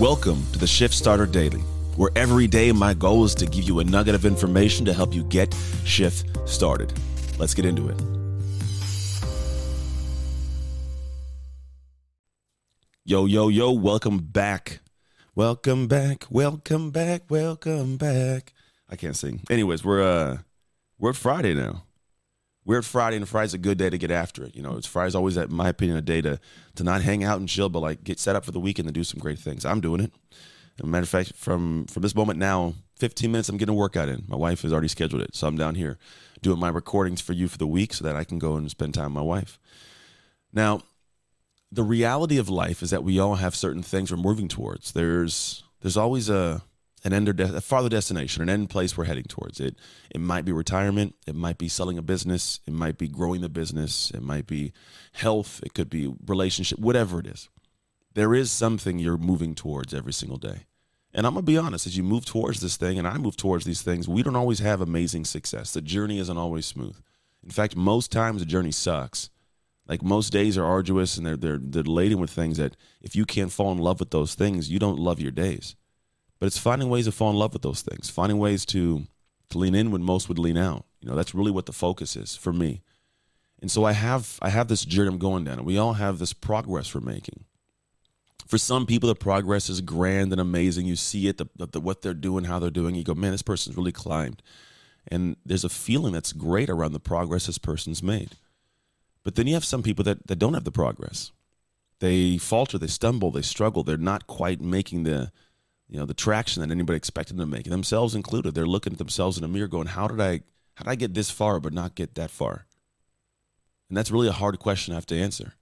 Welcome to the Shift Starter Daily, where every day my goal is to give you a nugget of information to help you get shift started. Let's get into it. Yo, yo, yo, welcome back. Welcome back, welcome back, welcome back. I can't sing. Anyways, we're uh we're Friday now. We're Friday, and Friday's a good day to get after it. You know, it's Friday's always, in my opinion, a day to to not hang out and chill, but like get set up for the weekend and do some great things. I'm doing it. As a matter of fact, from from this moment now, 15 minutes, I'm getting a workout in. My wife has already scheduled it, so I'm down here doing my recordings for you for the week so that I can go and spend time with my wife. Now, the reality of life is that we all have certain things we're moving towards. There's there's always a an end de- a farther destination, an end place we're heading towards. It it might be retirement, it might be selling a business, it might be growing the business, it might be health, it could be relationship, whatever it is. There is something you're moving towards every single day. And I'm gonna be honest, as you move towards this thing, and I move towards these things, we don't always have amazing success. The journey isn't always smooth. In fact, most times the journey sucks. Like most days are arduous and they're they're they're laden with things that if you can't fall in love with those things, you don't love your days. But it's finding ways to fall in love with those things, finding ways to to lean in when most would lean out. You know, that's really what the focus is for me. And so I have I have this journey I'm going down, and we all have this progress we're making. For some people, the progress is grand and amazing. You see it, the, the, what they're doing, how they're doing. You go, man, this person's really climbed. And there's a feeling that's great around the progress this person's made. But then you have some people that, that don't have the progress. They falter, they stumble, they struggle. They're not quite making the, you know the traction that anybody expected them to make, themselves included. They're looking at themselves in a mirror, going, "How did I, how did I get this far, but not get that far?" And that's really a hard question I have to answer.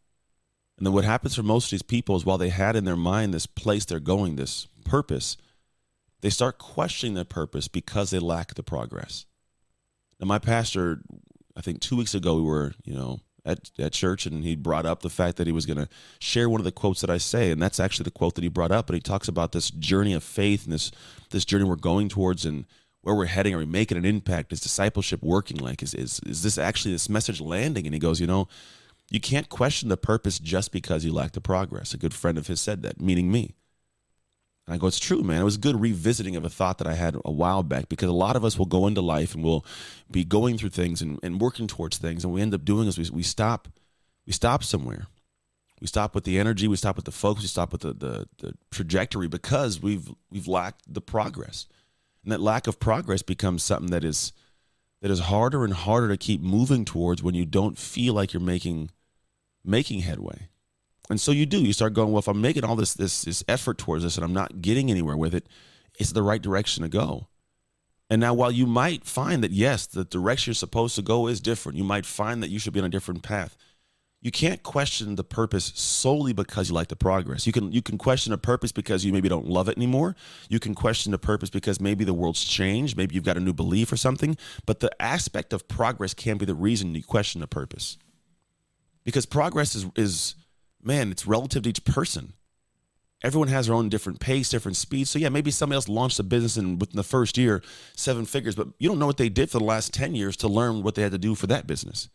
And then what happens for most of these people is while they had in their mind this place they're going, this purpose, they start questioning their purpose because they lack the progress. Now, my pastor, I think two weeks ago, we were, you know, at, at church and he brought up the fact that he was going to share one of the quotes that I say and that's actually the quote that he brought up and he talks about this journey of faith and this this journey we're going towards and where we're heading are we making an impact is discipleship working like? Is is is this actually this message landing? And he goes you know you can't question the purpose just because you lack the progress. A good friend of his said that meaning me and I go, it's true, man. It was a good revisiting of a thought that I had a while back because a lot of us will go into life and we'll be going through things and, and working towards things. And we end up doing is we, we stop, we stop somewhere. We stop with the energy, we stop with the focus, we stop with the, the, the trajectory because we've we've lacked the progress. And that lack of progress becomes something that is that is harder and harder to keep moving towards when you don't feel like you're making making headway. And so you do. You start going, well, if I'm making all this this this effort towards this and I'm not getting anywhere with it, it's the right direction to go. And now while you might find that yes, the direction you're supposed to go is different, you might find that you should be on a different path. You can't question the purpose solely because you like the progress. You can you can question a purpose because you maybe don't love it anymore. You can question the purpose because maybe the world's changed, maybe you've got a new belief or something, but the aspect of progress can't be the reason you question the purpose. Because progress is is man, it's relative to each person. Everyone has their own different pace, different speed. So yeah, maybe somebody else launched a business in within the first year, seven figures, but you don't know what they did for the last 10 years to learn what they had to do for that business.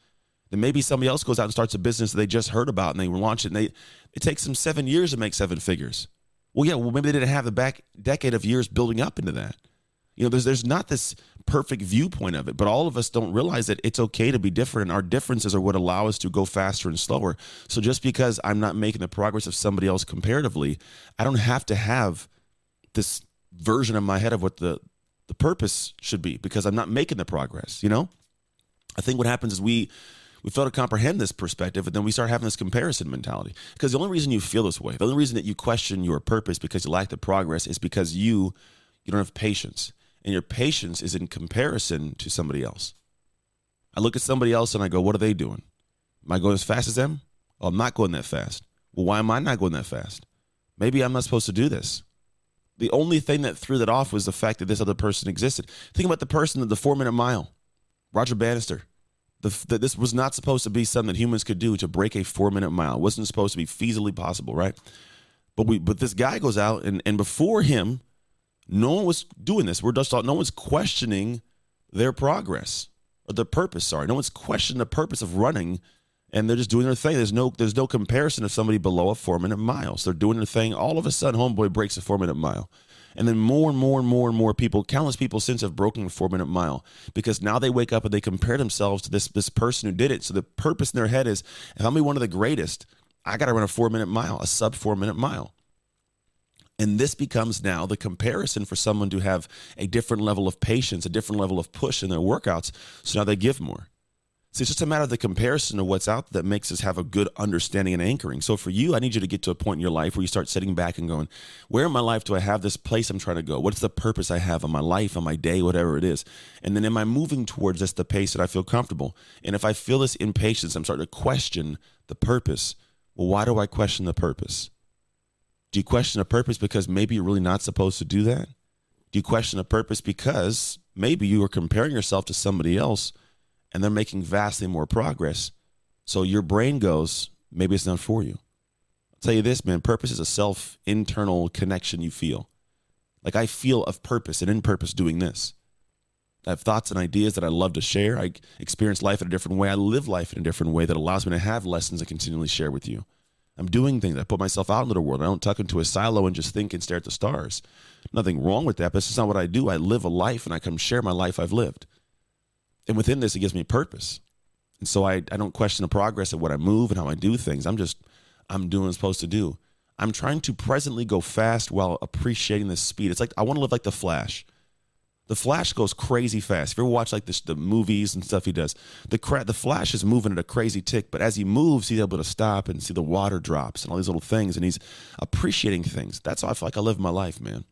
Then maybe somebody else goes out and starts a business that they just heard about and they launch it and they it takes them seven years to make seven figures. Well, yeah, well, maybe they didn't have the back decade of years building up into that. You know, there's there's not this perfect viewpoint of it, but all of us don't realize that it's okay to be different. Our differences are what allow us to go faster and slower. So just because I'm not making the progress of somebody else comparatively, I don't have to have this version in my head of what the the purpose should be because I'm not making the progress. You know, I think what happens is we we fail to comprehend this perspective, and then we start having this comparison mentality. Because the only reason you feel this way, the only reason that you question your purpose because you lack the progress, is because you you don't have patience and your patience is in comparison to somebody else. I look at somebody else and I go, what are they doing? Am I going as fast as them? Oh, I'm not going that fast. Well, why am I not going that fast? Maybe I'm not supposed to do this. The only thing that threw that off was the fact that this other person existed. Think about the person at the four minute mile, Roger Bannister. The, that this was not supposed to be something that humans could do to break a four minute mile. It wasn't supposed to be feasibly possible, right? But we, but this guy goes out and, and before him, no one was doing this. We're just no one's questioning their progress or the purpose. Sorry, no one's questioning the purpose of running and they're just doing their thing. There's no there's no comparison of somebody below a four minute mile. So they're doing their thing. All of a sudden, homeboy breaks a four minute mile. And then more and more and more and more people, countless people since have broken the four minute mile because now they wake up and they compare themselves to this this person who did it. So the purpose in their head is if I'm be one of the greatest, I got to run a four minute mile, a sub four minute mile. And this becomes now the comparison for someone to have a different level of patience, a different level of push in their workouts. So now they give more. See, it's just a matter of the comparison of what's out that makes us have a good understanding and anchoring. So for you, I need you to get to a point in your life where you start sitting back and going, where in my life do I have this place I'm trying to go? What's the purpose I have on my life, on my day, whatever it is? And then am I moving towards just the pace that I feel comfortable? And if I feel this impatience, I'm starting to question the purpose. Well, why do I question the purpose? Do you question a purpose because maybe you're really not supposed to do that? Do you question a purpose because maybe you are comparing yourself to somebody else and they're making vastly more progress. So your brain goes, maybe it's not for you. I'll tell you this, man, purpose is a self internal connection you feel. Like I feel of purpose and in purpose doing this. I have thoughts and ideas that I love to share. I experience life in a different way. I live life in a different way that allows me to have lessons I continually share with you. I'm doing things. I put myself out into the world. I don't tuck into a silo and just think and stare at the stars. Nothing wrong with that, but this is not what I do. I live a life and I come share my life I've lived and within this, it gives me purpose. And so I, I don't question the progress of what I move and how I do things. I'm just, I'm doing what I'm supposed to do. I'm trying to presently go fast while appreciating the speed. It's like I want to live like the Flash. The Flash goes crazy fast. If you ever watch like this, the movies and stuff he does, the cra- the Flash is moving at a crazy tick, but as he moves, he's able to stop and see the water drops and all these little things, and he's appreciating things. That's how I feel like I live my life, man.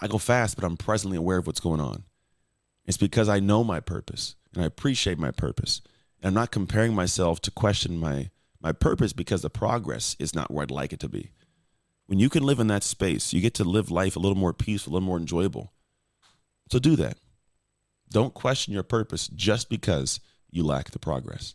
I go fast, but I'm presently aware of what's going on. It's because I know my purpose and I appreciate my purpose. And I'm not comparing myself to question my, my purpose because the progress is not where I'd like it to be. When you can live in that space, you get to live life a little more peaceful, a little more enjoyable. So do that. Don't question your purpose just because you lack the progress.